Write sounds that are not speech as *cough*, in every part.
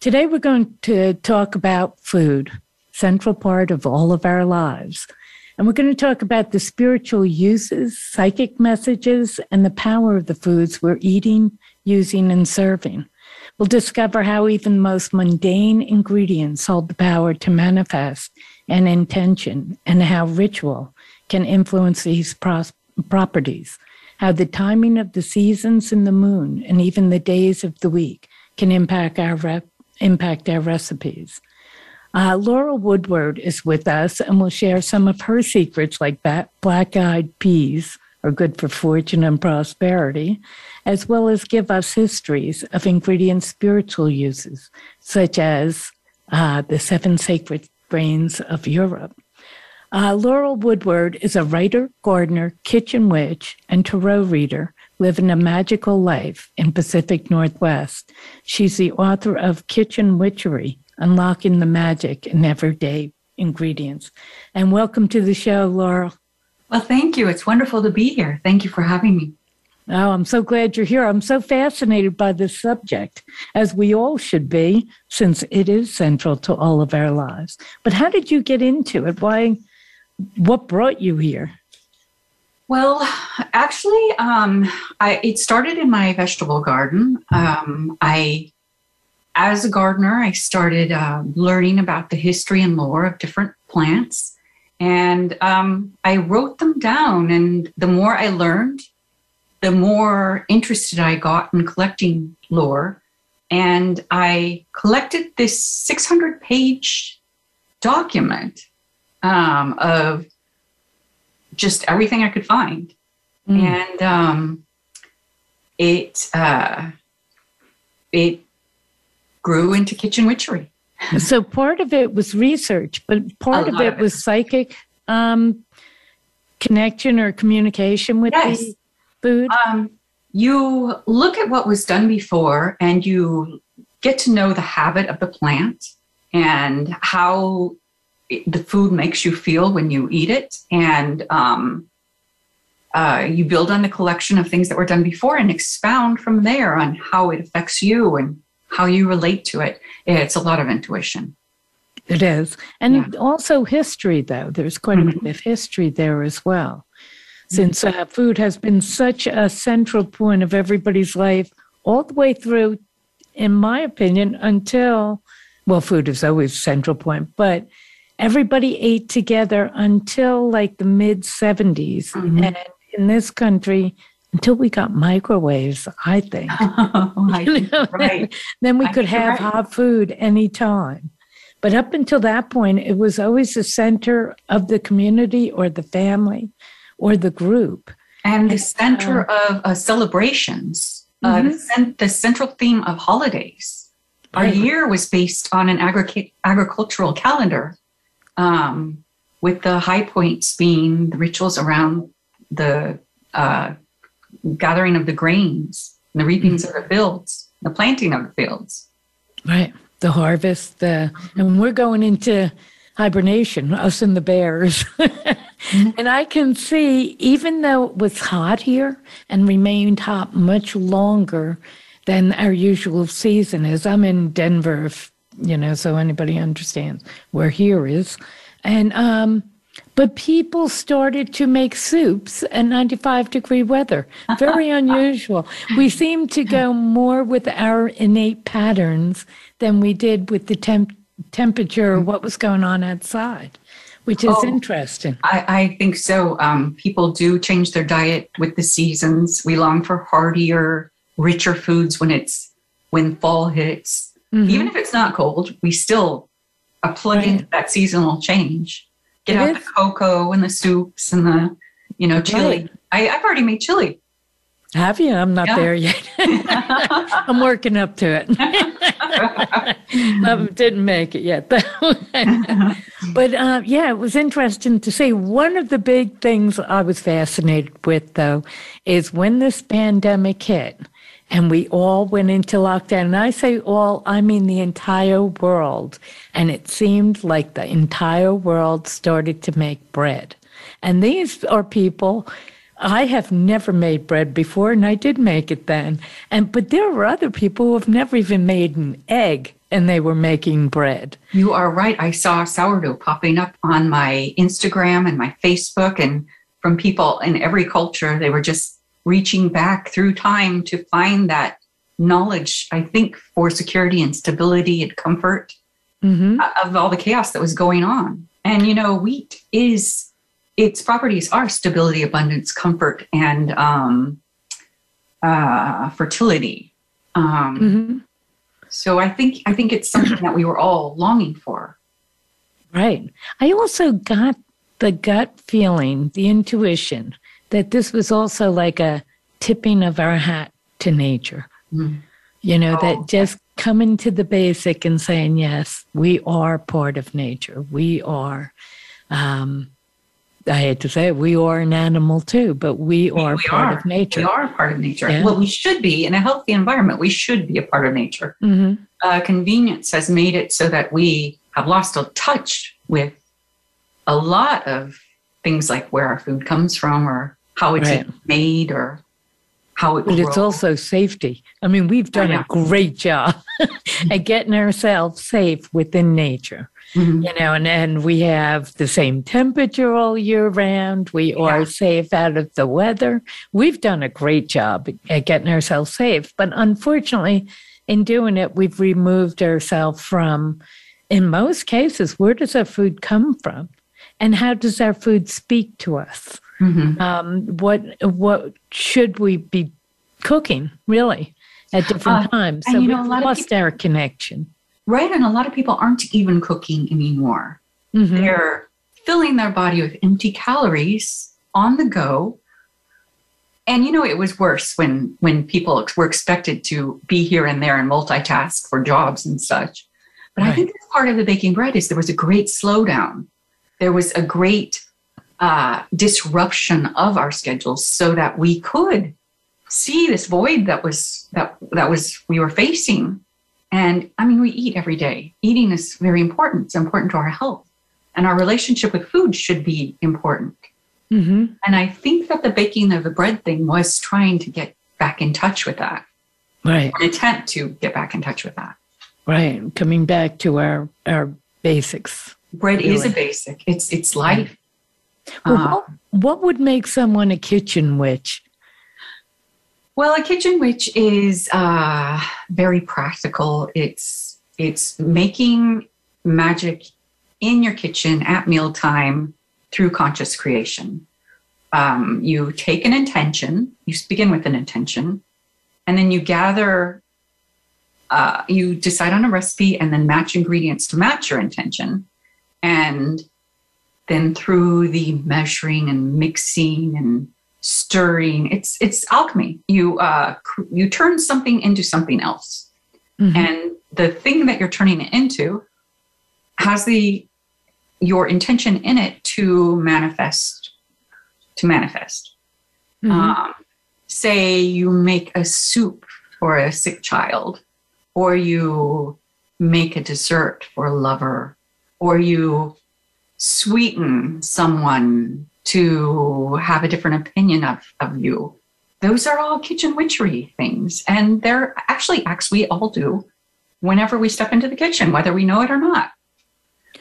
Today we're going to talk about food, central part of all of our lives. And we're going to talk about the spiritual uses, psychic messages, and the power of the foods we're eating, using, and serving. We'll discover how even the most mundane ingredients hold the power to manifest an intention and how ritual can influence these pros- properties, how the timing of the seasons and the moon and even the days of the week can impact our impact our recipes. Uh, Laurel Woodward is with us and will share some of her secrets, like black eyed peas are good for fortune and prosperity, as well as give us histories of ingredient spiritual uses, such as uh, the seven sacred grains of Europe. Uh, Laurel Woodward is a writer, gardener, kitchen witch, and tarot reader living a magical life in Pacific Northwest. She's the author of Kitchen Witchery, Unlocking the Magic in Everyday Ingredients. And welcome to the show, Laurel. Well, thank you. It's wonderful to be here. Thank you for having me. Oh, I'm so glad you're here. I'm so fascinated by this subject, as we all should be, since it is central to all of our lives. But how did you get into it? Why? What brought you here? Well, actually, um, I, it started in my vegetable garden. Um, I, as a gardener, I started uh, learning about the history and lore of different plants, and um, I wrote them down. And the more I learned, the more interested I got in collecting lore. And I collected this 600 page document um, of just everything I could find. Mm. And um, it uh, it grew into kitchen witchery. *laughs* so part of it was research, but part of it, of it, was psychic um, connection or communication with yes. the food. Um, you look at what was done before, and you get to know the habit of the plant and how the food makes you feel when you eat it. And um, uh, you build on the collection of things that were done before and expound from there on how it affects you and how you relate to it. It's a lot of intuition. It is. And yeah. also history though. There's quite mm-hmm. a bit of history there as well. Since uh, food has been such a central point of everybody's life all the way through in my opinion until well food is always central point but everybody ate together until like the mid 70s. Mm-hmm. And in this country, until we got microwaves, I think. *laughs* Oh, I *laughs* right. then we I could have right. hot food anytime. But up until that point, it was always the center of the community or the family or the group. And the center uh, of uh, celebrations, uh, mm-hmm. uh, the, cent- the, central theme of holidays. Right. Our year was based on an agric- agricultural calendar um, with the high points being the rituals around the uh, gathering of the grains, the reapings mm-hmm. of the fields, the planting of the fields. Right. The harvest, the, and we're going into hibernation, us and the bears. mm-hmm. *laughs* And I can see, even though it was hot here and remained hot much longer than our usual season is, I'm in Denver, you know, so anybody understands where here is. And um, but people started to make soups in 95 degree weather. Very *laughs* unusual. We seem to go more with our innate patterns than we did with the temp- temperature, what was going on outside, which is oh, interesting. I, I, think so. Um, people do change their diet with the seasons. We long for heartier, richer foods when it's when fall hits. Mm-hmm. Even if it's not cold, we still are plug right. into that seasonal change. Get it out is. the cocoa and the soups and the, you know, chili. Right. I, I've already made chili. Have you? I'm not yeah. there yet. *laughs* I'm working up to it. *laughs* I didn't make it yet, *laughs* but uh, yeah, it was interesting to see. One of the big things I was fascinated with, though, is when this pandemic hit and we all went into lockdown. And I say all, I mean the entire world. And it seemed like the entire world started to make bread. And these are people I have never made bread before, and I did make it then. And but there were other people who have never even made an egg, and they were making bread. You are right. I saw sourdough popping up on my Instagram and my Facebook, and from people in every culture, they were just reaching back through time to find that knowledge. I think for security and stability and comfort mm-hmm. of all the chaos that was going on. And you know, wheat is its properties are stability, abundance, comfort, and um, uh, fertility. Um, mm-hmm. So I think I think it's something that we were all longing for. Right. I also got the gut feeling, the intuition that this was also like a tipping of our hat to nature. Mm-hmm. You know, oh, that just coming to the basic and saying, yes, we are part of nature. We are. Um, I hate to say it, we are an animal too, but we are we part are. of nature. We are a part of nature. Yeah. Well, we should be in a healthy environment. We should be a part of nature. Mm-hmm. Uh, convenience has made it so that we have lost a touch with a lot of things like where our food comes from or how it's right. made or how it but it's also safety i mean we've done oh, a great job *laughs* at getting ourselves safe within nature Mm-hmm. You know, and then we have the same temperature all year round. We yeah. are safe out of the weather. We've done a great job at getting ourselves safe. But unfortunately, in doing it, we've removed ourselves from, in most cases, where does our food come from? And how does our food speak to us? Mm-hmm. Um, what what should we be cooking really at different uh, times? So we've lost people, our connection. Right. And a lot of people aren't even cooking anymore. Mm-hmm. They're filling their body with empty calories on the go. And you know, it was worse when when people were expected to be here and there and multitask for jobs and such. But right. I think part of the baking bread is there was a great slowdown. There was a great uh, disruption of our schedules so that we could see this void that was that that was we were facing and I mean, we eat every day. Eating is very important. It's important to our health. And our relationship with food should be important. Mm-hmm. And I think that the baking of the bread thing was trying to get back in touch with that. Right. An attempt to get back in touch with that. Right. Coming back to our our basics. Bread really. is a basic. It's it's life. Well, uh, what, what would make someone a kitchen witch? Well, a kitchen witch is uh, very practical. It's it's making magic in your kitchen at mealtime through conscious creation. Um, you take an intention. You begin with an intention, and then you gather. Uh, you decide on a recipe and then match ingredients to match your intention, and then through the measuring and mixing and stirring. It's it's alchemy. You uh, you turn something into something else, mm-hmm. and the thing that you're turning it into has the your intention in it to manifest. To manifest. Mm-hmm. Um, say you make a soup for a sick child, or you make a dessert for a lover, or you sweeten someone to have a different opinion of, of you. Those are all kitchen witchery things. And they're actually acts we all do whenever we step into the kitchen, whether we know it or not.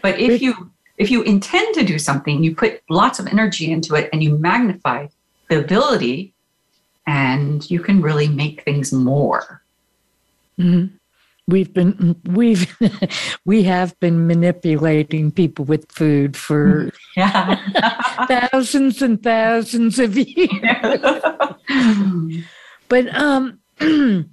But if you if you intend to do something, you put lots of energy into it and you magnify the ability and you can really make things more. Mm-hmm we've been we've *laughs* we have been manipulating people with food for *laughs* thousands and thousands of years *laughs* but um *clears throat*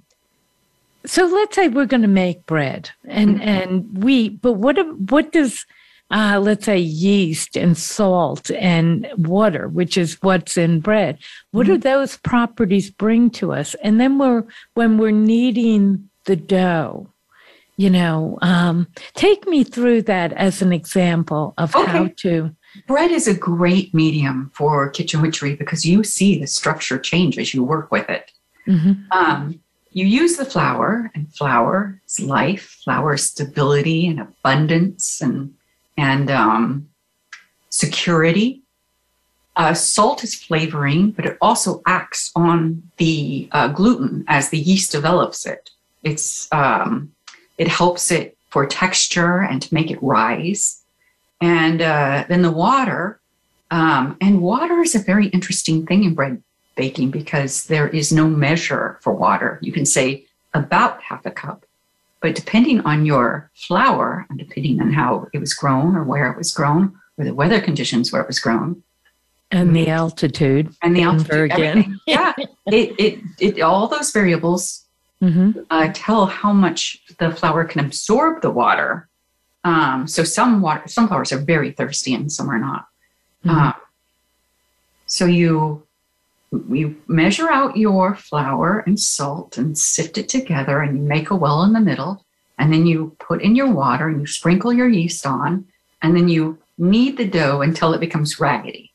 so let's say we're going to make bread and mm-hmm. and we but what what does uh, let's say yeast and salt and water, which is what's in bread. What mm-hmm. do those properties bring to us? And then we're when we're kneading the dough, you know, um, take me through that as an example of okay. how to. Bread is a great medium for kitchen witchery because you see the structure change as you work with it. Mm-hmm. Um, you use the flour, and flour is life, flour is stability and abundance and and um, security. Uh, salt is flavoring, but it also acts on the uh, gluten as the yeast develops it. It's um, it helps it for texture and to make it rise. And uh, then the water, um, and water is a very interesting thing in bread baking because there is no measure for water. You can say about half a cup, but depending on your flour and depending on how it was grown or where it was grown or the weather conditions where it was grown, and the altitude and the altitude again. yeah *laughs* it, it it all those variables mm-hmm. uh, tell how much the flour can absorb the water um, so some water some flowers are very thirsty and some are not mm-hmm. uh, so you you measure out your flour and salt and sift it together and you make a well in the middle and then you put in your water and you sprinkle your yeast on and then you knead the dough until it becomes raggedy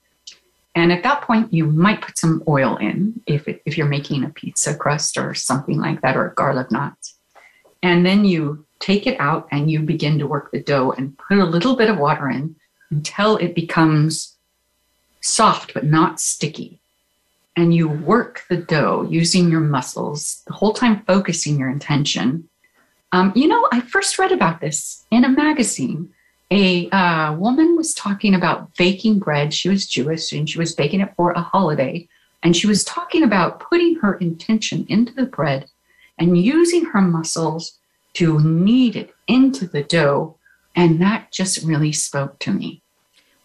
and at that point you might put some oil in if, it, if you're making a pizza crust or something like that or a garlic knots and then you take it out and you begin to work the dough and put a little bit of water in until it becomes soft but not sticky and you work the dough using your muscles, the whole time focusing your intention. Um, you know, I first read about this in a magazine. A uh, woman was talking about baking bread. She was Jewish and she was baking it for a holiday. And she was talking about putting her intention into the bread and using her muscles to knead it into the dough. And that just really spoke to me.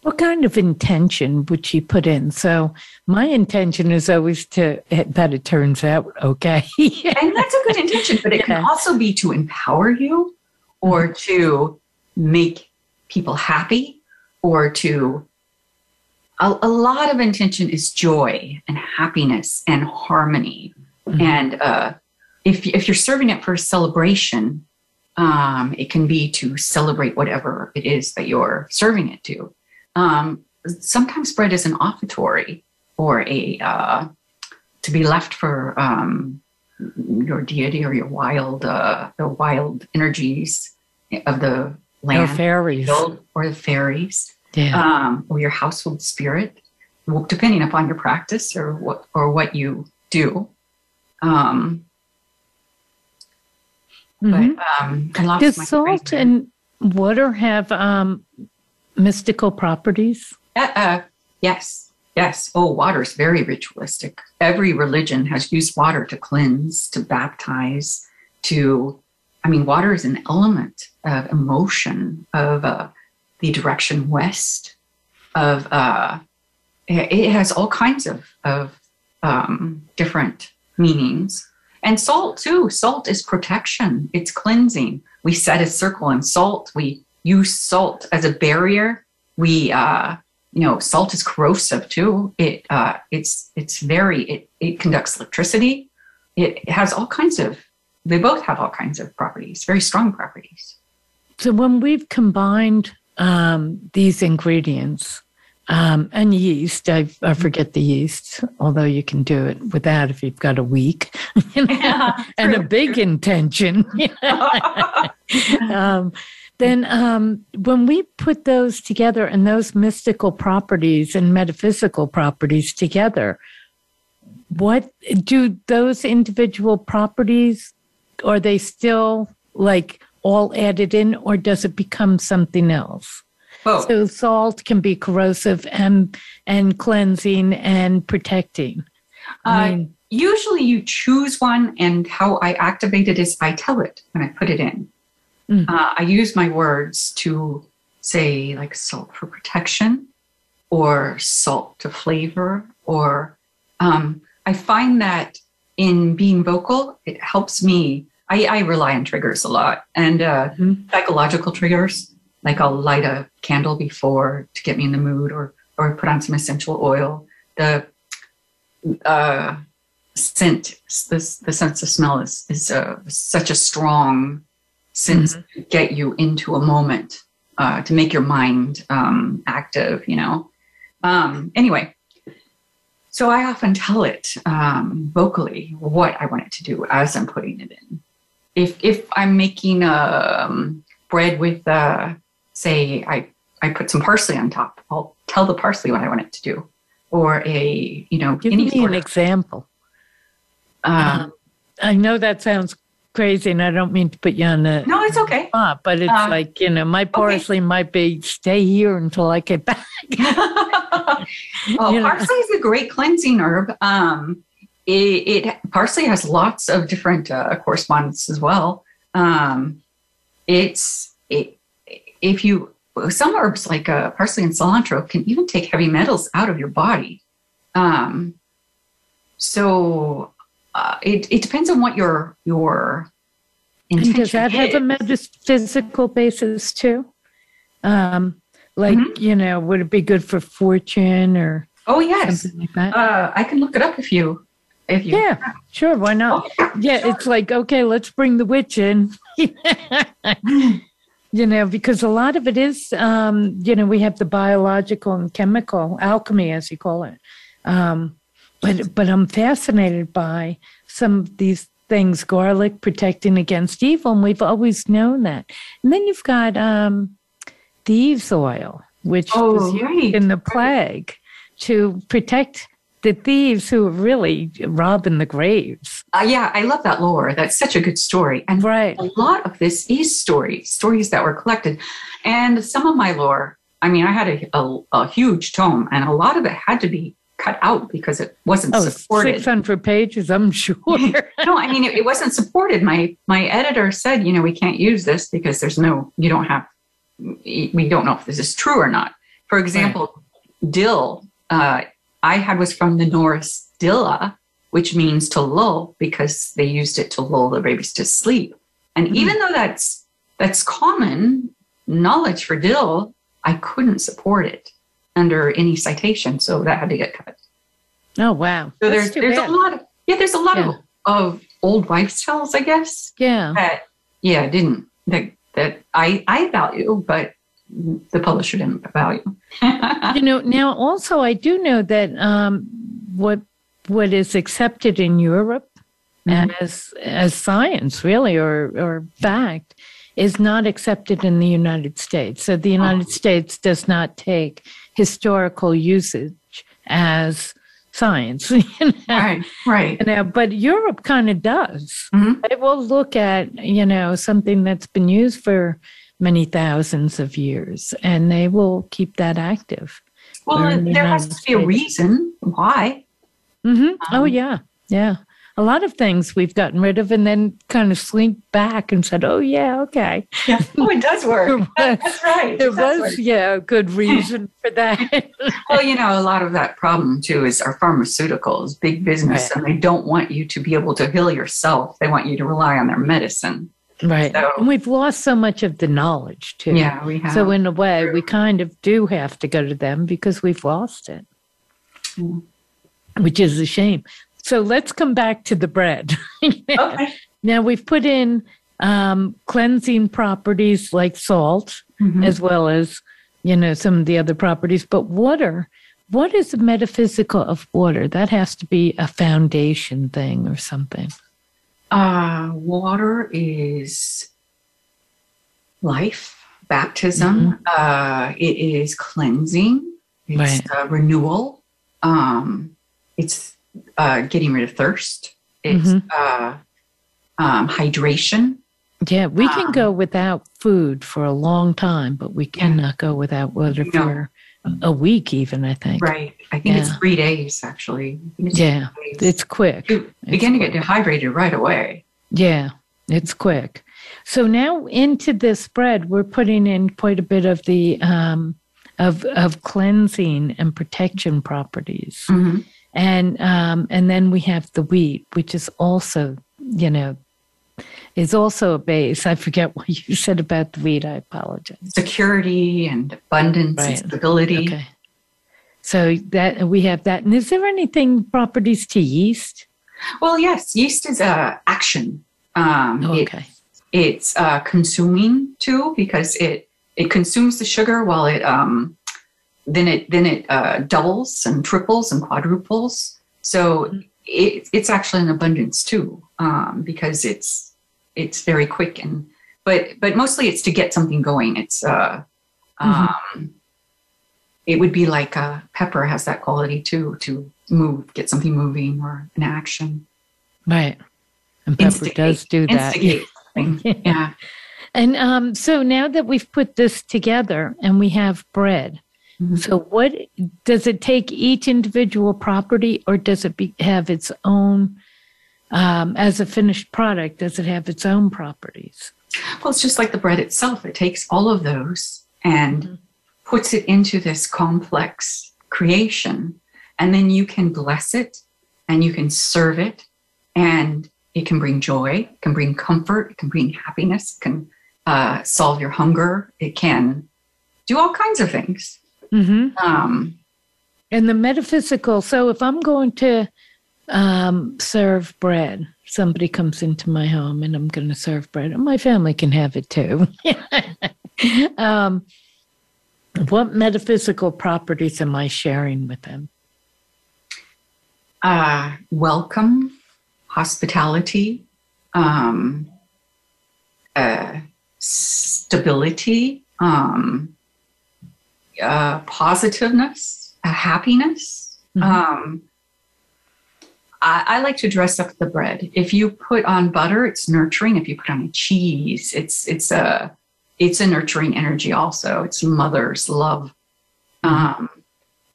What kind of intention would she put in? So my intention is always to that it turns out okay. *laughs* and that's a good intention, but it yeah. can also be to empower you or to make people happy or to a, a lot of intention is joy and happiness and harmony. Mm-hmm. And uh, if, if you're serving it for celebration, um, it can be to celebrate whatever it is that you're serving it to. Um, sometimes bread is an offertory or a uh, to be left for um, your deity or your wild uh, the wild energies of the land, or fairies, or the fairies, yeah. um, or your household spirit, depending upon your practice or what or what you do. Um, mm-hmm. but um, does salt and water have um, mystical properties? Uh, uh, yes, yes. Oh, water is very ritualistic. Every religion has used water to cleanse, to baptize, to, I mean, water is an element of emotion, of uh, the direction west, of, uh, it has all kinds of, of um, different meanings. And salt, too. Salt is protection, it's cleansing. We set a circle in salt. We use salt as a barrier. We, uh, you know, salt is corrosive too. It, uh, it's, it's very, it, it conducts electricity. It has all kinds of, they both have all kinds of properties, very strong properties. So when we've combined um, these ingredients, um, and yeast, I, I, forget the yeast, although you can do it without if you've got a week *laughs* you know, yeah, *laughs* and a big intention. *laughs* um, then um, when we put those together and those mystical properties and metaphysical properties together, what do those individual properties are they still like all added in or does it become something else? Both. So salt can be corrosive and and cleansing and protecting. I uh, mean, usually you choose one and how I activate it is I tell it when I put it in. Mm. Uh, I use my words to say, like salt for protection or salt to flavor, or um, I find that in being vocal, it helps me. I, I rely on triggers a lot and uh, mm-hmm. psychological triggers. like I'll light a candle before to get me in the mood, or or put on some essential oil. The uh, scent, this the sense of smell is is uh, such a strong sense to get you into a moment, uh, to make your mind um, active. You know. Um, anyway, so I often tell it um, vocally what I want it to do as I'm putting it in. If if I'm making um, bread with, uh, say, I I put some parsley on top, I'll tell the parsley what I want it to do, or a you know Give any me an example. um, I know that sounds crazy, and I don't mean to put you on the no, it's okay. spot, but it's Uh, like you know, my parsley might be stay here until I get back. *laughs* oh, *laughs* You know. parsley is a great cleansing herb. Um, it, it parsley has lots of different uh, correspondence as well. Um, it's it if you some herbs like uh, parsley and cilantro can even take heavy metals out of your body. Um, so uh, it it depends on what your your And intention does that have a metaphysical basis too? Um, like Mhm. you know, would it be good for fortune or Oh yes, like uh, I can look it up if you if you yeah, sure. Why not? Oh, Yeah, sure. it's like okay, let's bring the witch in. *laughs* you know, because a lot of it is, um, you know, we have the biological and chemical alchemy, as you call it. Um, but but I'm fascinated by some of these things, garlic protecting against evil, and we've always known that. And then you've got um, thieves' oil, which Oh, was used right, in the plague to protect the thieves who were really robbing the graves. Uh, yeah, I love that lore. That's such a good story. And Right. a lot of this is stories, stories that were collected. And some of my lore, I mean, I had a, a, a huge tome, and a lot of it had to be cut out because it wasn't Oh, supported. 600 pages, I'm sure. *laughs* no, I mean, it, it wasn't supported. My my editor said, you know, we can't use this because there's no, you don't have, we don't know if this is true or not. For example, dill, uh, I had was from the Norse dilla, which means to lull because they used it to lull the babies to sleep. And Mhm. even though that's that's common knowledge for dill, I couldn't support it under any citation, so that had to get cut. oh, wow. So That's there's there's bad. a lot of yeah, there's a lot Yeah. of, of old wives' tales, I guess, Yeah. that yeah, didn't that that I I value, but the publisher didn't value. *laughs* you know, now also I do know that um, what what is accepted in Europe Mhm. as as science, really, or or fact, is not accepted in the United States. So the United States does not take historical usage as science. *laughs* you know? right, right. You know, but Europe kind of does. Mhm. They will look at, you know, something that's been used for many thousands of years and they will keep that active. Well, the there has to be a reason why. Mm-hmm. oh, Um, yeah. Yeah. A lot of things we've gotten rid of and then kind of slinked back and said, oh, yeah, okay. Yeah. Oh, it does work. *laughs* Was, That's right. there was work. yeah, a good *laughs* reason for that. Well, you know, a lot of that problem too is our pharmaceuticals, big business, Right. and they don't want you to be able to heal yourself. They want you to rely on their medicine. Right. So- and we've lost so much of the knowledge, too. Yeah, we have. So, in a way, we kind of do have to go to them because we've lost it, Mm. which is a shame. So, let's come back to the bread. *laughs* okay. Now, we've put in um, cleansing properties like salt, Mhm. as well as, you know, some of the other properties. But water, what is the metaphysical of water? That has to be a foundation thing or something. Uh, water is life, baptism. Uh, it is cleansing. It's Right. uh, renewal. Um, it's uh, getting rid of thirst. It's Mhm. uh, um, hydration. Yeah, we can Um, go without food for a long time, but we cannot go without water No. for a week, even, I think. Right. I think it's three days actually. It's Yeah, days. it's quick. you begin to get dehydrated right away. Yeah, it's quick. So now into this bread, we're putting in quite a bit of the um, of of cleansing and protection properties, Mhm. and um, and then we have the wheat, which is also you know is also a base. I forget what you said about the wheat. I apologize. Security and abundance right. and stability. Okay. So that we have that. And is there anything properties to yeast? Well, yes, yeast is uh, action. Um, oh, okay. It, it's uh, consuming too because it it consumes the sugar while it um, then it then it uh, doubles and triples and quadruples. So mm-hmm. it, it's actually an abundance too um, because it's it's very quick and but but mostly it's to get something going. It's uh, mm-hmm. um, it would be like uh, pepper has that quality too to move, get something moving or an action. Right, and pepper Instigate. does do that. *laughs* yeah. And um, so now that we've put this together and we have bread, mm-hmm. so what does it take each individual property, or does it be, have its own um, as a finished product? Does it have its own properties? Well, it's just like the bread itself. It takes all of those and mm-hmm. puts it into this complex creation, and then you can bless it and you can serve it, and it can bring joy, it can bring comfort, it can bring happiness, it can uh, solve your hunger. It can do all kinds of things. Mm-hmm. Um, and the metaphysical. So if I'm going to um, serve bread, somebody comes into my home and I'm going to serve bread, and my family can have it too. *laughs* um, what metaphysical properties am I sharing with them? Uh, welcome, hospitality, um, uh, stability, um, uh, positiveness, happiness. Mm-hmm. Um, I, I, like to dress up the bread. If you put on butter, it's nurturing. If you put on a cheese, it's it's a it's a nurturing energy. Also, it's mother's love. Um,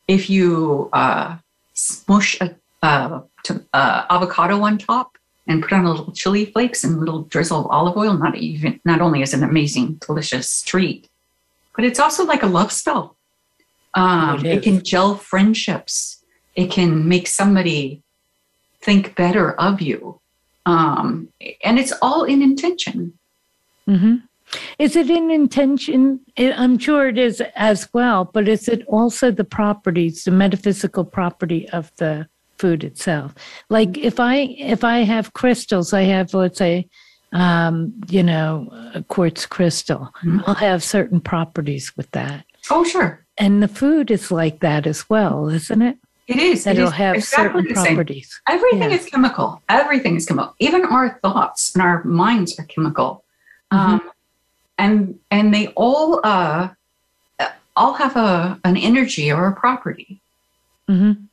if you uh, smush a, uh, to, uh, avocado on top, and put on a little chili flakes and a little drizzle of olive oil. Not even not only is an amazing, delicious treat, but it's also like a love spell. Um, it, it can gel friendships. It can make somebody think better of you, um, and it's all in intention. Mm-hmm. Is it in intention? I'm sure it is as well, but is it also the properties, the metaphysical property of the food itself. Like if I if I have crystals, I have let's say, um, you know, a quartz crystal. Mm-hmm. I'll have certain properties with that. Oh, sure. And the food is like that as well, isn't it? It is. That it will have exactly certain properties. Everything yeah. is chemical. Everything is chemical. Even our thoughts and our minds are chemical. Mm-hmm. Um, and and they all uh, all have a an energy or a property. Mm-hmm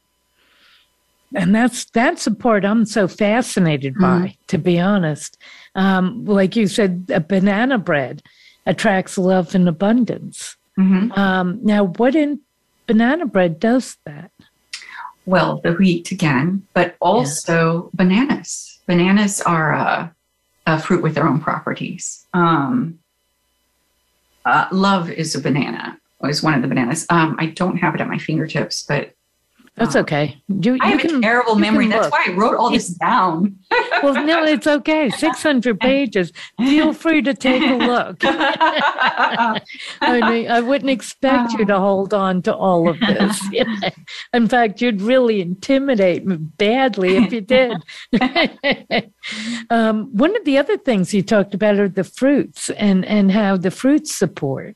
and that's that's the part I'm so fascinated by, mm-hmm. to be honest. Um, like you said, a banana bread attracts love and abundance. Mm-hmm. Um, now, what in banana bread does that? Well, the wheat again, but also yeah. bananas. Bananas are a, a, fruit with their own properties. Um, uh, love is a banana. Is one of the bananas. Um, I don't have it at my fingertips, but that's um, okay. You, I have can, a terrible memory. That's why I wrote all this down. *laughs* well, no, it's okay. *laughs* 600 pages. Feel free to take a look. *laughs* I, mean, I wouldn't expect you to hold on to all of this. In fact, you'd really intimidate me badly if you did. um, one of the other things you talked about are the fruits and, and how the fruits support.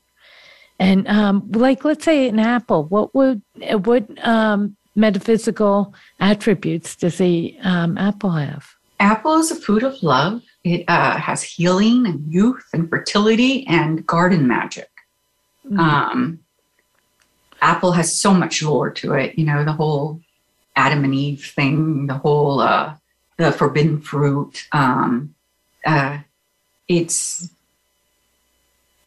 And um, like, let's say an apple, what would what um, metaphysical attributes does the um, apple have? Apple is a food of love. It uh, has healing and youth and fertility and garden magic. Mm-hmm. Um, apple has so much lore to it. You know, the whole Adam and Eve thing, the whole uh, the forbidden fruit. Um, uh, it's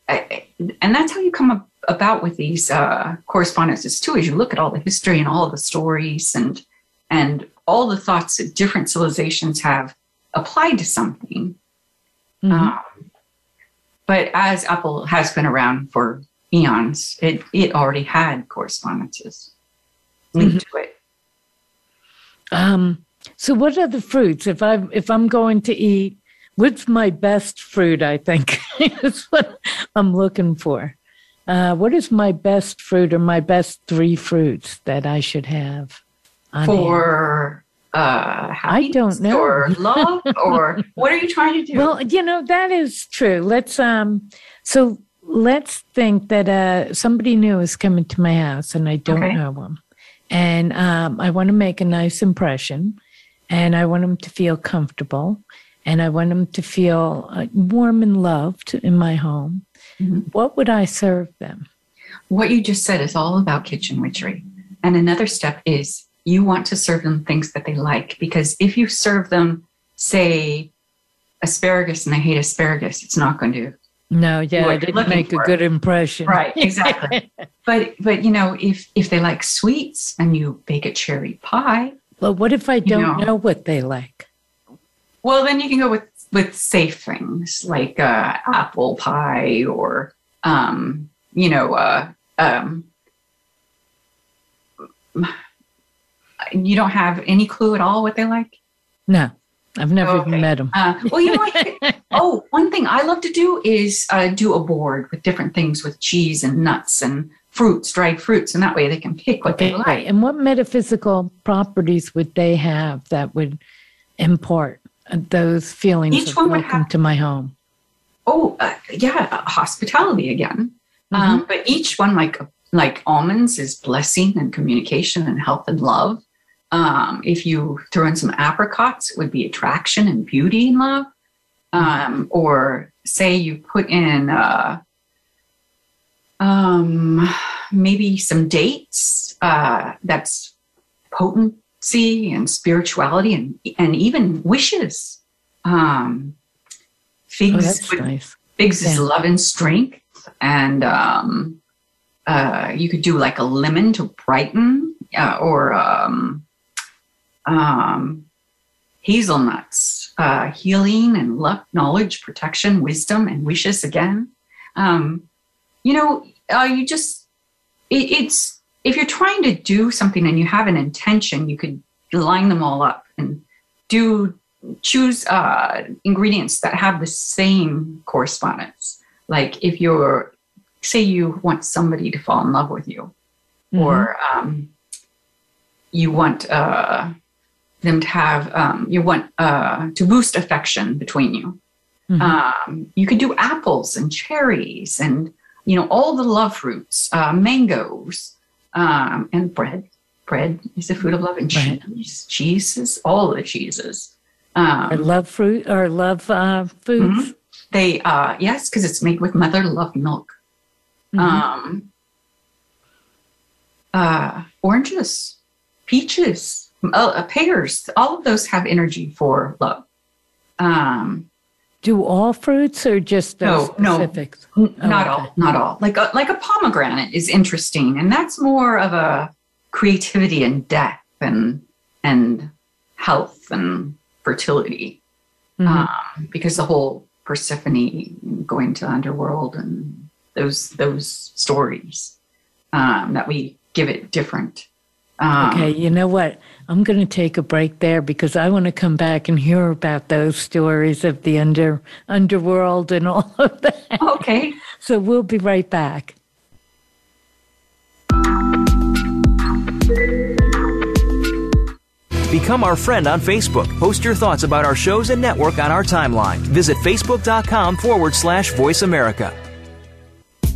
I, and that's how you come up about with these uh, correspondences too is you look at all the history and all the stories and and all the thoughts that different civilizations have applied to something mm-hmm. um, but as apple has been around for eons it it already had correspondences linked mm-hmm. to it um, so what are the fruits if i if i'm going to eat what's my best fruit? I think *laughs* is what I'm looking for. Uh, what is my best fruit or my best three fruits that I should have? For uh, I don't know. Or *laughs* love, or what are you trying to do? Well, you know that is true. Let's um. So let's think that uh somebody new is coming to my house and I don't okay. know them, and um, I want to make a nice impression, and I want them to feel comfortable, and I want them to feel uh, warm and loved in my home. Mm-hmm. What would I serve them? What you just said is all about kitchen witchery. And another step is you want to serve them things that they like because if you serve them, say, asparagus and they hate asparagus, it's not going to. No, yeah, I didn't make for. a good impression. Right, *laughs* exactly. but but you know, if if they like sweets and you bake a cherry pie. Well, what if I don't know, know what they like? Well, then you can go with with safe things like uh, apple pie or um, you know uh, um, you don't have any clue at all what they like? No i've never okay. even met them uh, well you know what? *laughs* Oh one thing i love to do is uh, do a board with different things with cheese and nuts and fruits dried fruits and that way they can pick what okay. they like. And what metaphysical properties would they have that would impart those feelings Each one welcome have, to my home? Oh, uh, yeah, hospitality again. Mm-hmm. Um, but each one, like like almonds, is blessing and communication and health and love. Um, if you throw in some apricots, it would be attraction and beauty and love. Um, or say you put in uh, um, maybe some dates. Uh, that's potent and spirituality and and even wishes. Um, figs, oh, nice. figs yeah. is love and strength, and um, uh, you could do like a lemon to brighten, uh, or um, um, hazelnuts, uh, healing and luck, knowledge, protection, wisdom, and wishes again. Um, you know, uh, you just it, it's if you're trying to do something and you have an intention, you could line them all up and do choose uh, ingredients that have the same correspondence. Like if you're, say, you want somebody to fall in love with you, mm-hmm. or um, you want uh, them to have, um, you want uh, to boost affection between you. Mm-hmm. Um, you could do apples and cherries and you know all the love fruits, uh, mangoes, um, and bread. Bread is a food of love, and cheese, cheeses, all the cheeses. Um, I love fruit or love uh, foods. Mm-hmm. They uh, yes, because it's made with mother love milk. Mm-hmm. Um, uh, oranges, peaches, uh, pears, all of those have energy for love. Um, do all fruits or just those no, specifics? No, oh, not okay. all, not all. Like a, like a pomegranate is interesting, and that's more of a creativity and depth and and health and fertility, mm-hmm. um, because the whole Persephone going to the underworld and those those stories um, that we give it different. Um, okay, you know what? I'm going to take a break there because I want to come back and hear about those stories of the under underworld and all *laughs* of that. Okay. So we'll be right back. Become our friend on Facebook. Post your thoughts about our shows and network on our timeline. Visit facebook.com forward slash voice America.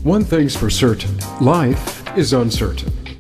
One thing's for certain life is uncertain.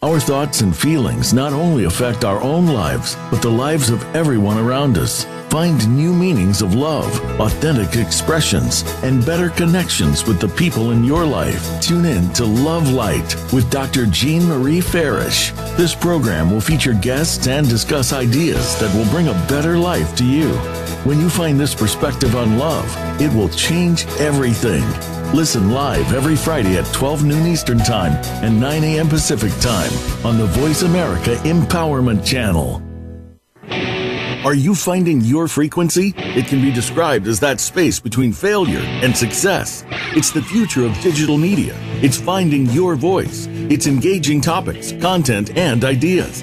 Our thoughts and feelings not only affect our own lives, but the lives of everyone around us. Find new meanings of love, authentic expressions, and better connections with the people in your life. Tune in to Love Light with Dr. Jean Marie Farish. This program will feature guests and discuss ideas that will bring a better life to you. When you find this perspective on love, it will change everything. Listen live every Friday at 12 noon Eastern Time and 9 a.m. Pacific Time on the Voice America Empowerment Channel. Are you finding your frequency? It can be described as that space between failure and success. It's the future of digital media. It's finding your voice. It's engaging topics, content, and ideas.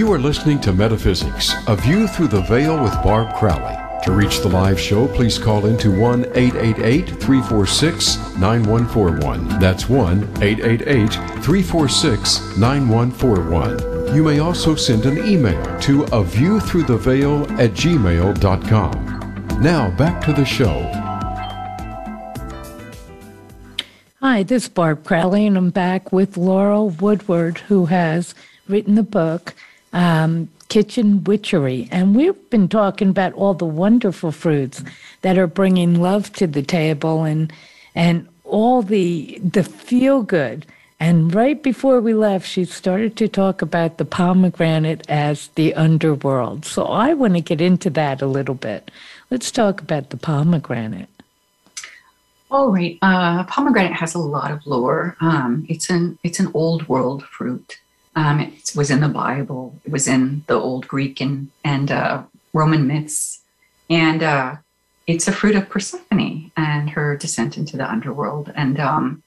You are listening to Metaphysics, A View Through the Veil with Barb Crowley. To reach the live show, please call into 1 888 346 9141. That's 1 888 346 9141. You may also send an email to a view through the veil at gmail.com. Now back to the show. Hi, this is Barb Crowley, and I'm back with Laurel Woodward, who has written the book um, Kitchen Witchery. And we've been talking about all the wonderful fruits that are bringing love to the table and and all the the feel good. And right before we left, she started to talk about the pomegranate as the underworld. So I want to get into that a little bit. Let's talk about the pomegranate. All right. Uh, pomegranate has a lot of lore. Um, it's an it's an old world fruit. Um, it was in the Bible. It was in the old Greek and and uh, Roman myths, and uh, it's a fruit of Persephone and her descent into the underworld. And um,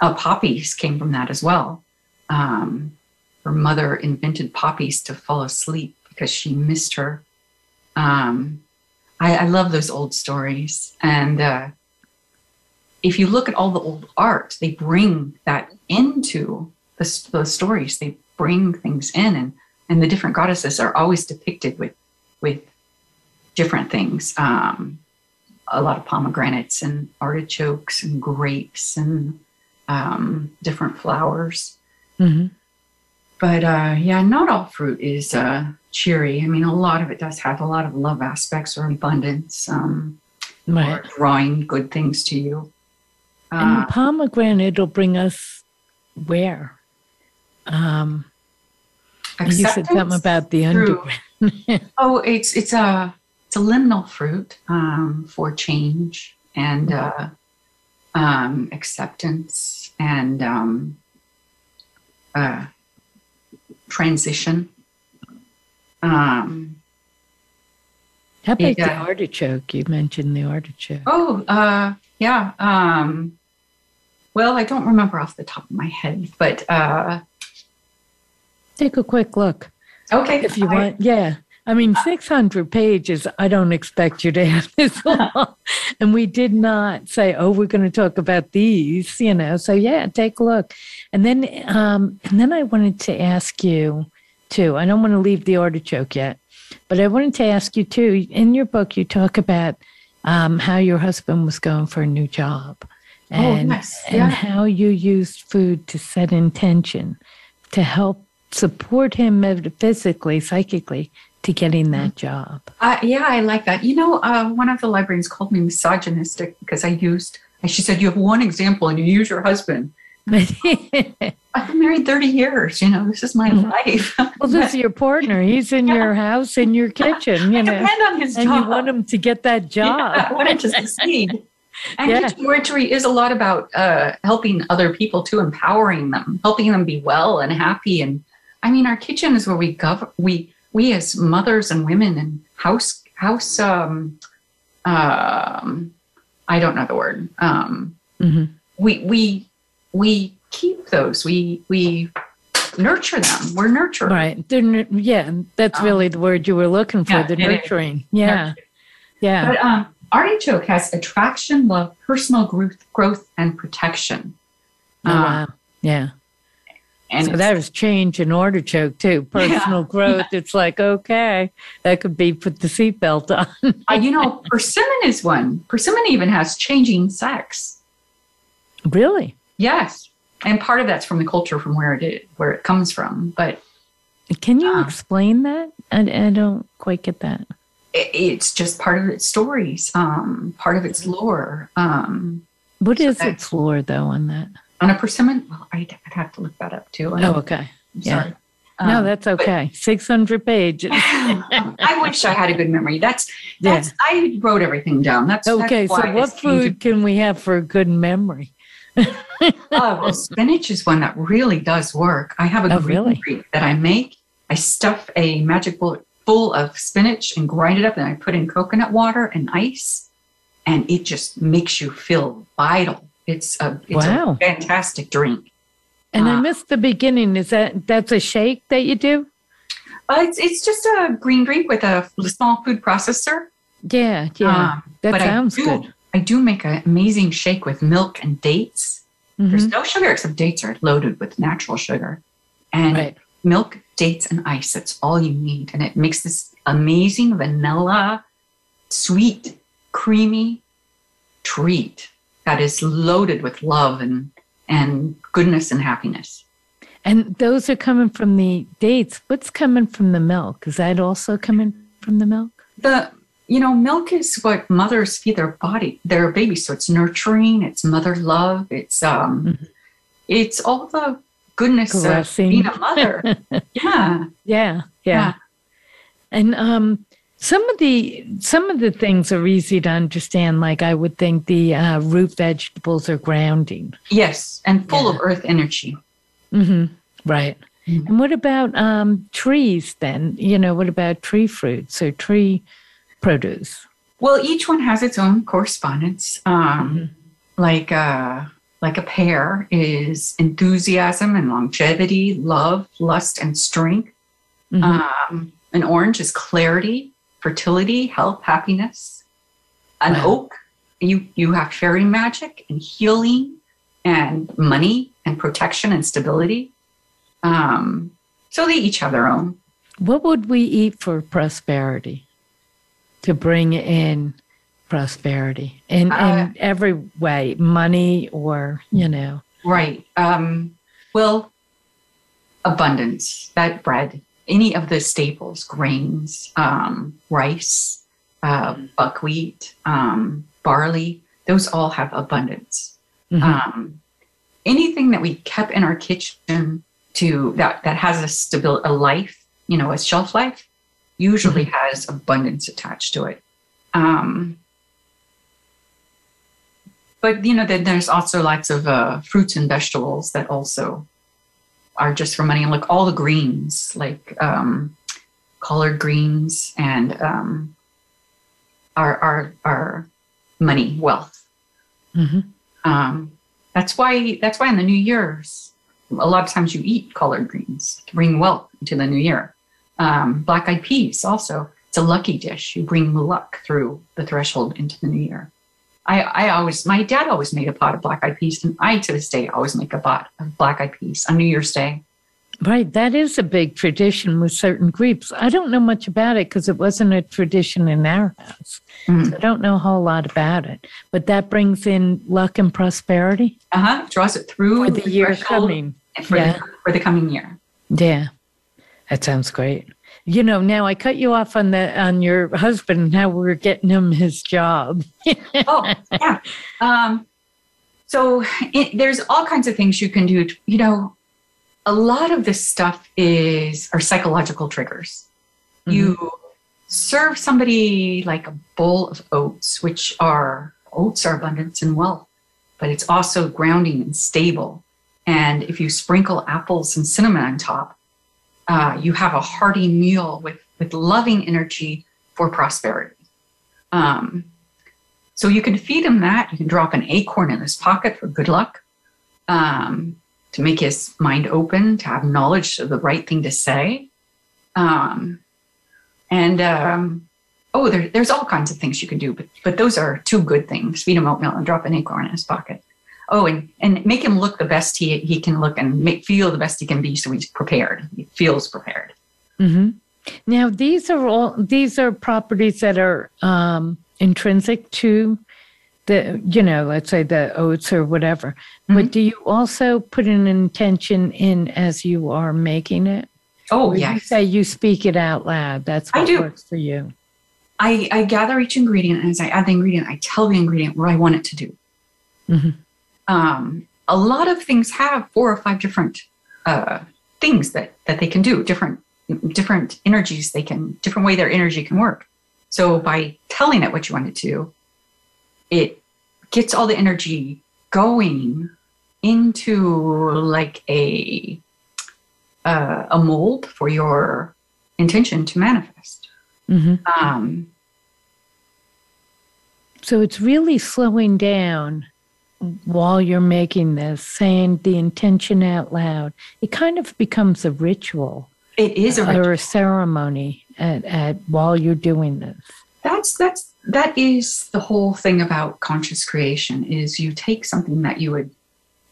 uh, poppies came from that as well. Um, her mother invented poppies to fall asleep because she missed her. Um, I, I, love those old stories, and uh, if you look at all the old art, they bring that into the, the stories. They bring things in, and and the different goddesses are always depicted with with different things. Um, a lot of pomegranates and artichokes and grapes and um, different flowers. Mm-hmm. But uh, yeah, not all fruit is uh, cheery. I mean, a lot of it does have a lot of love aspects or abundance, um, right. or drawing good things to you. And uh, pomegranate will bring us where? Um, you said something about the underground. *laughs* oh, it's it's a it's a liminal fruit um, for change and uh, um, acceptance and um, uh, transition. Um, How about the uh, artichoke? You mentioned the artichoke. Oh, uh, yeah. Um, well, I don't remember off the top of my head, but uh, take a quick look. Okay. If you want, yeah. I mean, 600 pages, I don't expect you to have *laughs* this long. and we did not say, oh, we're going to talk about these, you know. So, yeah, take a look. And then, um, and then I wanted to ask you, too, I don't want to leave the artichoke yet, but I wanted to ask you, too, in your book, you talk about um, how your husband was going for a new job. Oh, and, oh, yes. yeah. and how you used food to set intention to help support him metaphysically, psychically to getting that mm-hmm. job. Uh, yeah, I like that. You know, uh, one of the librarians called me misogynistic because I used, she said, You have one example and you use your husband. *laughs* I've been married 30 years. You know, this is my mm-hmm. life. *laughs* well, this is your partner. He's in yeah. your house, in your kitchen, you know. depend on his and job. you want him to get that *laughs* job. Yeah, I want him to succeed. And yeah. witchery is a lot about uh, helping other people too, empowering them, helping them be well and happy and I mean, our kitchen is where we govern. We we as mothers and women and house house. Um, um, I don't know the word. Um, mm-hmm. We we we keep those. We we nurture them. We're nurturing Right. They're, yeah, that's Um, really the word you were looking for. yeah, the nurturing. Yeah. Yeah. But um, artichoke has attraction, love, personal growth, growth and protection. Oh, Um, wow. Yeah. And so that was change in artichoke too. *laughs* Personal growth. It's like, okay, that could be put the seatbelt on. *laughs* uh, you know, persimmon is one. Persimmon even has changing sex. really? Yes. And part of that's from the culture from where it is, where it comes from. But Can you Um, explain that? I, I don't quite get that. it, it's just part of its stories, um, part of its lore. Um, What So is its lore though on that? On a persimmon, well, I'd, I'd have to look that up too. Oh, okay. I'm yeah. sorry. no, Um, that's okay. 600 pages. *laughs* I wish I had a good memory. That's that's I wrote everything down. That's that's Okay, so what this came to- food can we have for a good memory? *laughs* Oh, well, spinach is one that really does work. I have a Oh, green really? that I make. I stuff a magic bullet full of spinach and grind it up, and I put in coconut water and ice, and it just makes you feel vital. It's a it's Wow. a fantastic drink. And I Ah. missed the beginning. Is that that's a shake that you do? Uh, it's it's just a green drink with a small food processor. Yeah, yeah. Um, that but sounds I do, good. I do make an amazing shake with milk and dates. There's Mhm. no sugar except dates are loaded with natural sugar. And Right. milk, dates, and ice. That's all you need. And it makes this amazing vanilla, sweet, creamy treat that is loaded with love and, and goodness and happiness. And those are coming from the dates. What's coming from the milk? Is that also coming from the milk? The you know, milk is what mothers feed their body, their baby. So it's nurturing, it's mother love, it's um Mhm. it's all the goodness of being a mother. *laughs* yeah. Yeah, yeah. Yeah. And um some of the some of the things are easy to understand. Like I would think the uh, root vegetables are grounding. Yes. And full Yeah. of earth energy. hmm Right. Mhm. And what about um, trees then? You know, what about tree fruits or tree produce? Well, each one has its own correspondence. Um, Like uh, like a pear is enthusiasm and longevity, love, lust, and strength. Mhm. Um, an orange is clarity, fertility, health, happiness. An Wow. oak, you you have fairy magic and healing, and money and protection and stability. Um, so they each have their own. What would we eat for prosperity? To bring in prosperity in, Uh, in every way, money or, you know. Right. Um, well, abundance, that bread, any of the staples, grains, um, rice, uh, buckwheat, um, barley, those all have abundance. Mhm. Um, anything that we kept in our kitchen to that, that has a stability, a life, you know, a shelf life, usually has abundance attached to it. Um, but you know, then there's also lots of uh, fruits and vegetables that also are just for money. And Like all the greens, like um, collard greens, and um, are are are money, wealth. Mhm. Um, that's why that's why in the New Year's, a lot of times you eat collard greens to bring wealth into the new year. Um, black eyed peas also. It's a lucky dish. You bring luck through the threshold into the new year. I, I always, my dad always made a pot of black eyed peas, and I to this day always make a pot of black eyed peas on New Year's Day. Right. That is a big tradition with certain groups. I don't know much about it because it wasn't a tradition in our house. Mhm. So I don't know a whole lot about it. But that brings in luck and prosperity Uh huh. Draws it through for the year coming. for, Yeah. the, for the coming year. Yeah. That sounds great. You know, now I cut you off on the on your husband. And how we're getting him his job. oh yeah. Um, so it, there's all kinds of things you can do to, you know a lot of this stuff is are psychological triggers. You serve somebody like a bowl of oats which are oats are abundance and wealth but it's also grounding and stable. And if you sprinkle apples and cinnamon on top uh, you have a hearty meal with with loving energy for prosperity um, so you can feed him that. You can drop an acorn in his pocket for good luck. Um, to make his mind open, to have knowledge of the right thing to say. Um, and um, oh, there, there's all kinds of things you can do, but but those are two good things: feed him oatmeal and drop an acorn in his pocket. Oh, and and make him look the best he he can look and make feel the best he can be, so he's prepared. He feels prepared. Mm-hmm. Now, these are all these are properties that are um, intrinsic to the you know let's say the oats or whatever mm-hmm. but do you also put an intention in as you are making it oh yeah you say you speak it out loud that's what works for you I, I gather each ingredient and as i add the ingredient i tell the ingredient what i want it to do mm-hmm. Um, a lot of things have four or five different uh, things that that they can do different different energies they can different way their energy can work so by telling it what you want it to it gets all the energy going into like a uh, a mold for your intention to manifest. Mm-hmm. Um, so it's really slowing down while you're making this, saying the intention out loud. It kind of becomes a ritual. It is a ritual. or a ceremony at, at while you're doing this. That's that's that is the whole thing about conscious creation is you take something that you would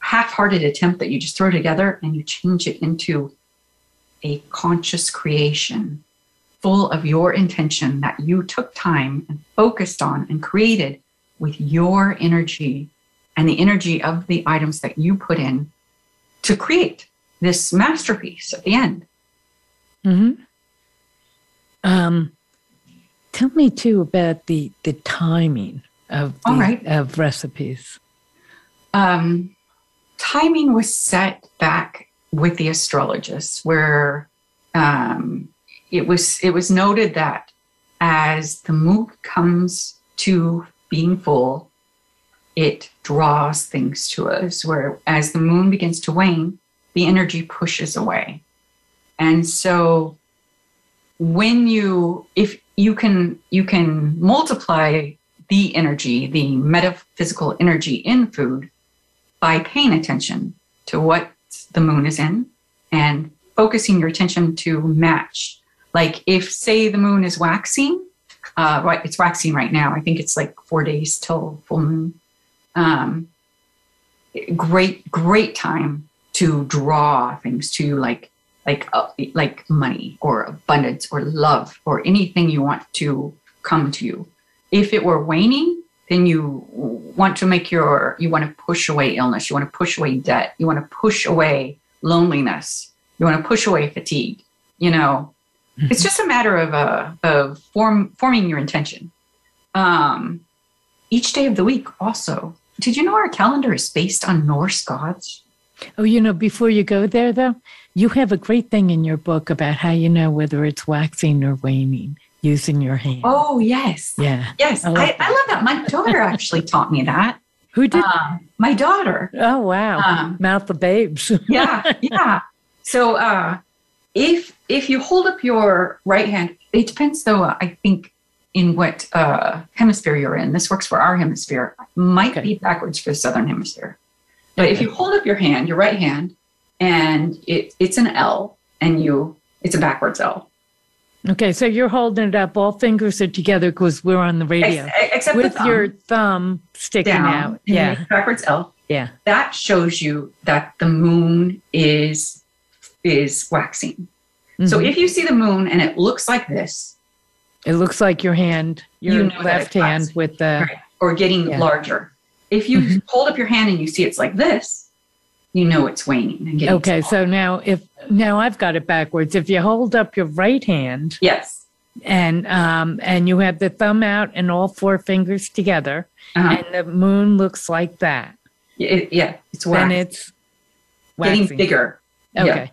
half-hearted attempt that you just throw together and you change it into a conscious creation full of your intention that you took time and focused on and created with your energy and the energy of the items that you put in to create this masterpiece at the end. Mm-hmm. Um, Tell me too about the the timing of the, right. of recipes. Um, timing was set back with the astrologists, where um, it was it was noted that as the moon comes to being full, it draws things to us. Where as the moon begins to wane, the energy pushes away, and so when you if you can you can multiply the energy, the metaphysical energy in food by paying attention to what the moon is in and focusing your attention to match. Like if say the moon is waxing, uh, right, it's waxing right now. I think it's like four days till full moon. Um, great, great time to draw things to you like like uh, like money or abundance or love or anything you want to come to you. If it were waning, then you want to make your you want to push away illness, you want to push away debt, you want to push away loneliness, you want to push away fatigue. You know, mm-hmm. it's just a matter of uh, of form forming your intention. Um, each day of the week, also. Did you know our calendar is based on Norse gods? Oh, you know, before you go there, though, you have a great thing in your book about how you know whether it's waxing or waning using your hand. Oh, yes. Yeah. Yes. I, I, I love that. My daughter actually *laughs* taught me that. Who did? Um, my daughter. Oh, wow. Um, Mouth of babes. *laughs* yeah. Yeah. So, uh, if if you hold up your right hand, it depends though, uh, I think, in what uh, hemisphere you're in. This works for our hemisphere. Might okay. be backwards for the southern hemisphere. But okay. if you hold up your hand, your right hand, and it, it's an L and you it's a backwards L. Okay, so you're holding it up. All fingers are together because we're on the radio. Ex- except with thumb your thumb sticking down, out. Yeah, backwards L. Yeah, that shows you that the moon is is waxing. Mm-hmm. So if you see the moon and it looks like this, it looks like your hand, your you know left hand with the right. or getting yeah. larger. If you mm-hmm. hold up your hand and you see it's like this, you know it's waning and getting okay so now if now i've got it backwards if you hold up your right hand yes and um and you have the thumb out and all four fingers together uh-huh. and the moon looks like that it, yeah it's then it's waxing. getting bigger okay yeah.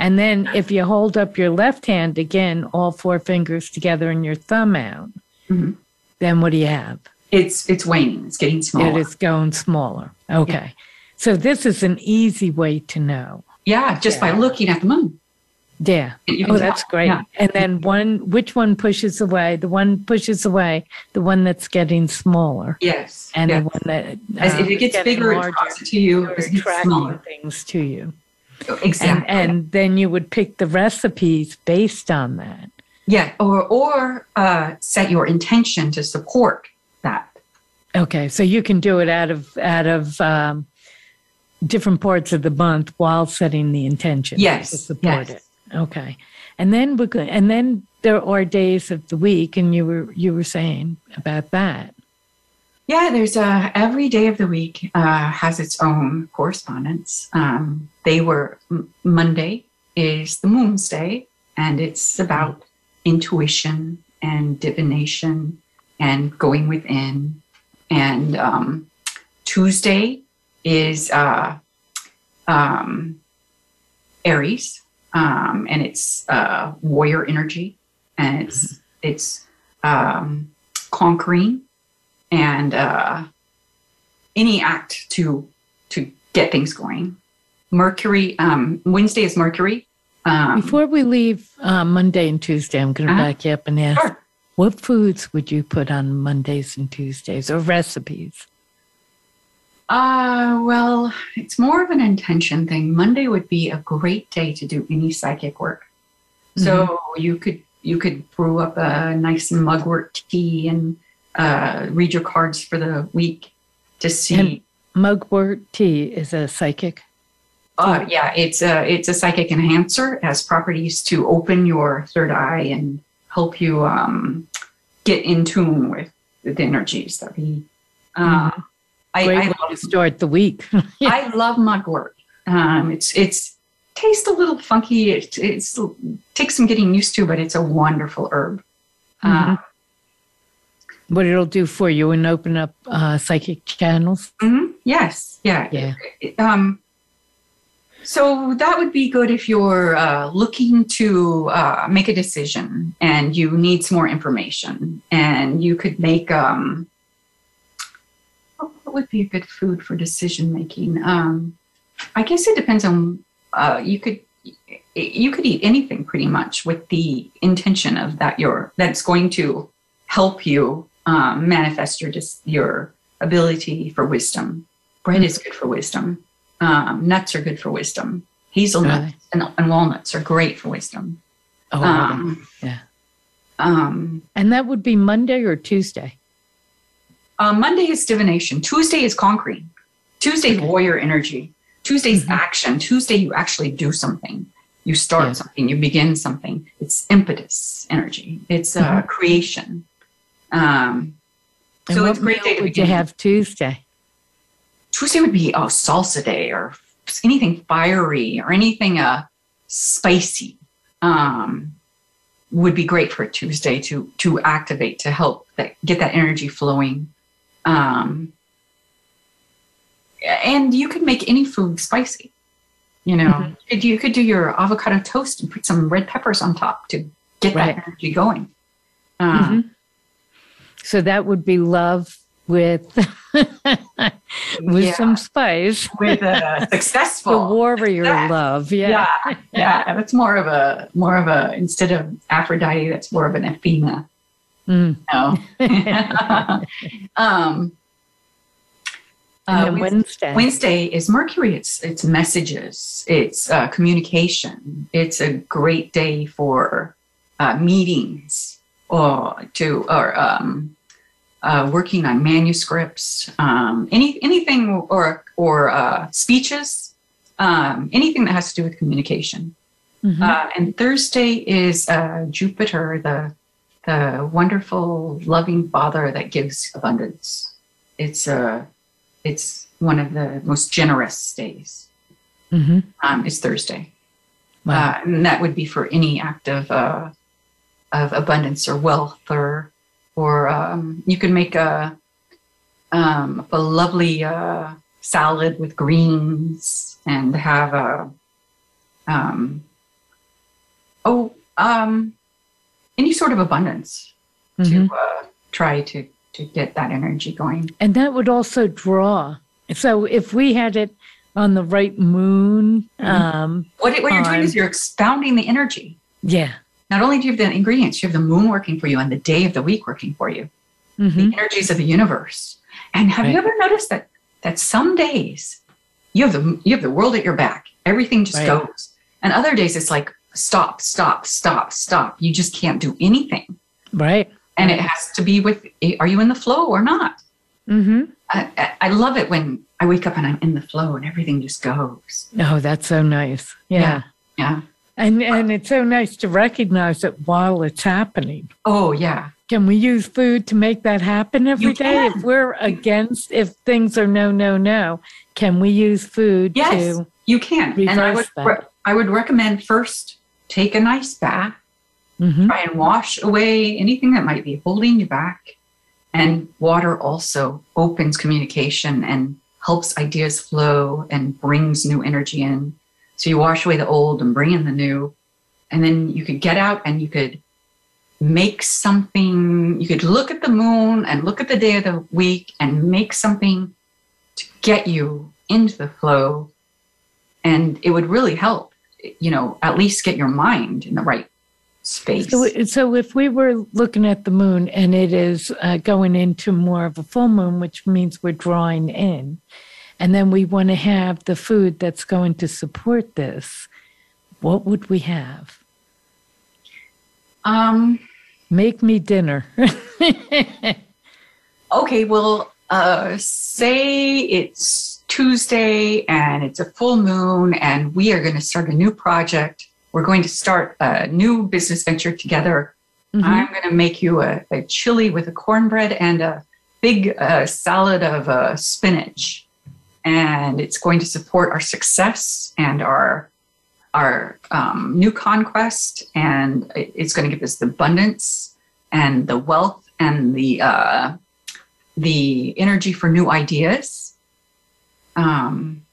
And then if you hold up your left hand again all four fingers together and your thumb out mm-hmm. then what do you have it's it's waning it's getting smaller it is going smaller okay yeah. So this is an easy way to know. Yeah, just yeah. by looking at the moon. Yeah. Oh, that's great. Yeah. And then one, which one pushes away? The one pushes away, the one that's getting smaller, Yes. and yes. the one that As um, if it is gets bigger, it larger, it to you. As it smaller. things to you. Exactly. And and then you would pick the recipes based on that. yeah. Or or uh, set your intention to support that. Okay, so you can do it out of out of um, different parts of the month while setting the intention Yes, to support yes. it. Okay, and then we could, and then there are days of the week, and you were you were saying about that. Yeah, there's a every day of the week uh, has its own correspondence. Um, they were Monday is the Moon's Day, and it's about intuition and divination and going within. And um, Tuesday is uh, um, Aries, um, and it's uh, warrior energy, and it's it's um, conquering and uh, any act to to get things going. Mercury. Um, Wednesday is Mercury. Um, Before we leave uh, Monday and Tuesday, I'm going to Uh-huh. back you up and ask, Sure. what foods would you put on Mondays and Tuesdays, or recipes? Uh, well, it's more of an intention thing. Monday would be a great day to do any psychic work. So you could you could brew up a nice mugwort tea and uh, read your cards for the week to see. And mugwort tea is a psychic. Uh, yeah, it's a it's a psychic enhancer. It has properties to open your third eye and help you um, get in tune with the energies that we. Uh, I, Great I, to love, start the week. *laughs* I love mugwort. Um, it's it's tastes a little funky. It it's takes some getting used to, but it's a wonderful herb. Uh, what it'll do for you and open up uh, psychic channels. mhm, Yes, yeah, Yeah. um, so that would be good if you're uh, looking to uh, make a decision and you need some more information, and you could make. Um, what what would be a good food for decision making? Um, I guess it depends on. Uh, you could you could eat anything pretty much with the intention of that you're that's going to help you um, manifest your dis, your ability for wisdom. Bread is good for wisdom. Um, nuts are good for wisdom. Hazelnuts Really? and, and walnuts are great for wisdom. Oh, Um, yeah. Um, And that would be Monday or Tuesday. uh, Monday is divination. Tuesday is concrete. Tuesday is Okay. warrior energy. Tuesday's Mhm. action. Tuesday you actually do something. You start Yeah. something. You begin something. It's impetus energy. It's uh, creation. Um, And so what it's a great day to begin. have Tuesday? Tuesday would be a salsa day or anything fiery or anything uh, spicy. Um, would be great for Tuesday to to activate to help that get that energy flowing. Um, and you could make any food spicy. You know, Mhm. you, could, you could do your avocado toast and put some red peppers on top to get Right. that energy going. Um, Mhm. So that would be love with *laughs* with Yeah. some spice. With a *laughs* successful The warrior Success. love. Yeah. yeah, *laughs* yeah. That's more of a more of a instead of Aphrodite, that's more of an Athena. Mm. No. um, uh, Wednesday, Wednesday. Wednesday is Mercury. It's it's messages. It's uh, communication. It's a great day for uh, meetings or to or um, uh, working on manuscripts. Um, any anything or or uh, speeches. Um, anything that has to do with communication. Mhm. Uh, and Thursday is uh, Jupiter, the the wonderful, loving Father that gives abundance. It's uh, it's one of the most generous days. Mhm. Um, is Thursday, Wow. uh, and that would be for any act of uh, of abundance or wealth, or or um, you can make a um, a lovely uh, salad with greens and have a um, oh um, any sort of abundance Mhm. to uh, try to to get that energy going. And that would also draw. So if we had it on the right moon. Um, What, what you're doing is you're expounding the energy. yeah. Not only do you have the ingredients, you have the moon working for you and the day of the week working for you. Mhm. the energies of the universe. And have you ever noticed that that some days you have the you have the world at your back, everything just Right. goes, and other days it's like stop, stop, stop, stop. You just can't do anything, Right. and it has to be with are you in the flow or not? Mm-hmm. I, I- I love it when I wake up and I'm in the flow and everything just goes. Oh, that's so nice. Yeah. Yeah. Yeah. And and it's so nice to recognize it while it's happening. Oh yeah. Can we use food to make that happen every day? If we're against, if things are no, no, no, can we use food Yes, to? you can. And I would re- I would recommend first take a nice bath. Mhm. try and wash away anything that might be holding you back. And water also opens communication and helps ideas flow and brings new energy in. So you wash away the old and bring in the new. And then you could get out and you could make something, you could look at the moon and look at the day of the week and make something to get you into the flow. And it would really help, you know, at least get your mind in the right space. So, so if we were looking at the moon and it is uh, going into more of a full moon, which means we're drawing in, and then we want to have the food that's going to support this, what would we have? Um, Make me dinner. *laughs* okay, well, uh, say it's Tuesday and it's a full moon, and we are going to start a new project. We're going to start a new business venture together. Mhm. I'm going to make you a, a chili with a cornbread and a big uh, salad of uh, spinach, and it's going to support our success and our our um, new conquest, and it's going to give us the abundance and the wealth and the uh, the energy for new ideas. Um,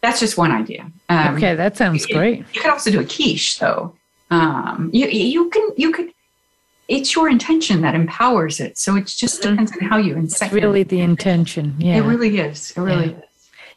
that's just one idea. Um, okay, that sounds great. you could also do a quiche, though. Um, you you can you could. It's your intention that empowers it. So it just Mhm. depends on how you It's incite really the intention. Yeah. It really is. It really Yeah. is.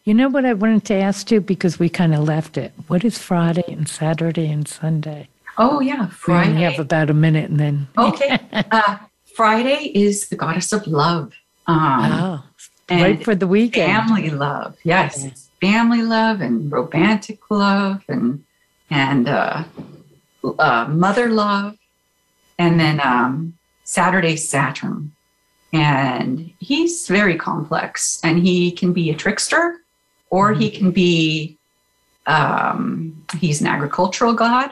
You know what I wanted to ask you because we kind of left it. What is Friday and Saturday and Sunday? Oh yeah, Friday. We only have about a minute and then. *laughs* okay. Uh, Friday is the goddess of love. Um, Oh, and right for the weekend. family love. Yes, it's family love and romantic love and and uh, uh, mother love, and then um, Saturday Saturn, and he's very complex, and he can be a trickster, or he can be um, he's an agricultural god,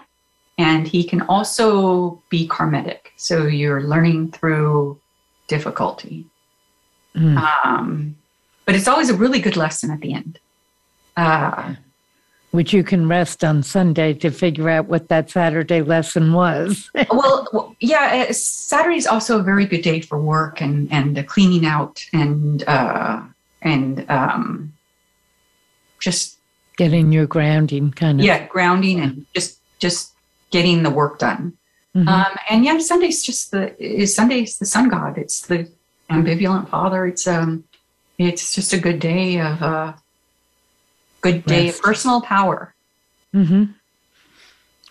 and he can also be karmic. So you're learning through difficulty. Mm. Um, but it's always a really good lesson at the end. Uh, Which you can rest on Sunday to figure out what that Saturday lesson was. *laughs* well, yeah, uh, Saturday is also a very good day for work and and cleaning out and uh, and um, just Getting your grounding kind of. yeah, grounding and just just getting the work done. Mhm. Um, and yeah, Sunday's just the is Sunday's the sun god. It's the ambivalent father. It's um, it's just a good day of uh, good day Rest. of personal power. hmm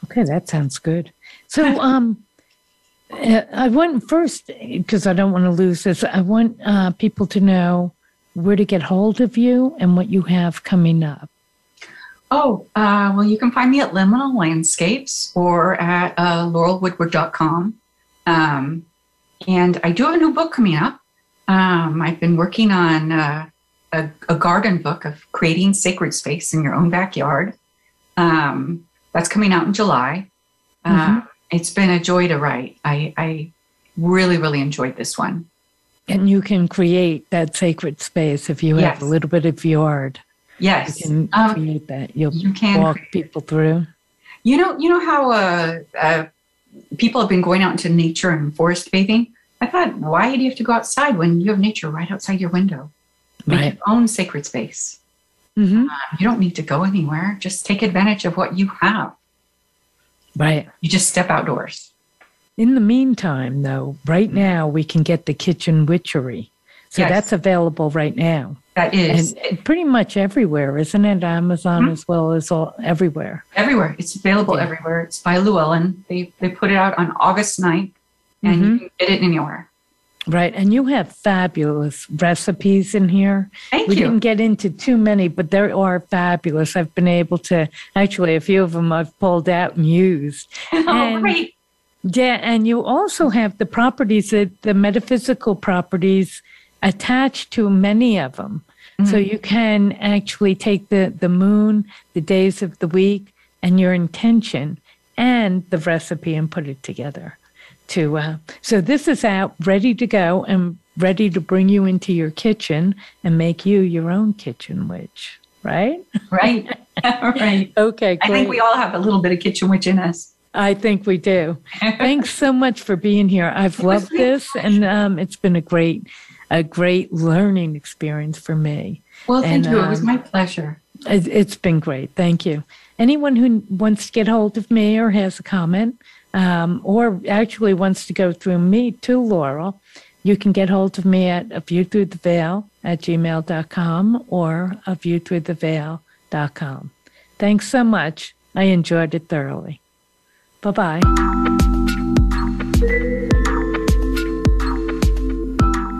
Okay, that sounds good. So, *laughs* um, uh, I want first because I don't want to lose this. I want uh, people to know where to get hold of you and what you have coming up. Oh, uh, well, you can find me at Liminal Landscapes or at uh, laurelwoodward.com. Um, and I do have a new book coming up. Um, I've been working on uh, a, a garden book of creating sacred space in your own backyard. Um, that's coming out in July. Uh, it's been a joy to write. I, I really, really enjoyed this one. And you can create that sacred space if you have a little bit of yard. Yes, you Yes. can Um, create that. You'll you can walk people through. You know, you know how uh, uh, people have been going out into nature and forest bathing. I thought, why do you have to go outside when you have nature right outside your window? Make Right. your own sacred space. hmm You don't need to go anywhere. Just take advantage of what you have. Right. You just step outdoors. In the meantime, though, right now we can get the kitchen witchery. So Yes. that's available right now. That is and pretty much everywhere, isn't it? Amazon Mhm. as well as all everywhere. everywhere. It's available Yeah. everywhere. It's by Llewellyn. They they put it out on August 9th, and you Mhm. can get it anywhere. Right. And you have fabulous recipes in here. Thank we you. didn't get into too many, but there are fabulous. I've been able to actually a few of them I've pulled out and used. *laughs* oh, and- great. Yeah, and you also have the properties that the metaphysical properties attached to many of them. So mm. you can actually take the the moon, the days of the week, and your intention and the recipe and put it together. To uh, so this is out, ready to go, and ready to bring you into your kitchen and make you your own kitchen witch. Right? Right. *laughs* right. Okay, I think we all have a little bit of kitchen witch in us. I think we do. Thanks so much for being here. I've loved this, and um, it's been a great, a great learning experience for me. Well, thank And, you. It was um, my pleasure. It, it's been great. Thank you. Anyone who wants to get hold of me or has a comment, um, or actually wants to go through me to Laurel, you can get hold of me at a view through the veil at gmail.com or a view through the veil.com. Thanks so much. I enjoyed it thoroughly. Bye bye.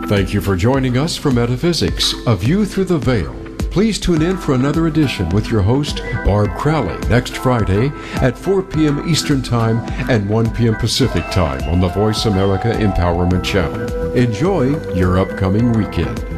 Thank you for joining us for Metaphysics, A View Through the Veil. Please tune in for another edition with your host, Barb Crowley, next Friday at 4 p.m. Eastern Time and 1 p.m. Pacific Time on the Voice America Empowerment Channel. Enjoy your upcoming weekend.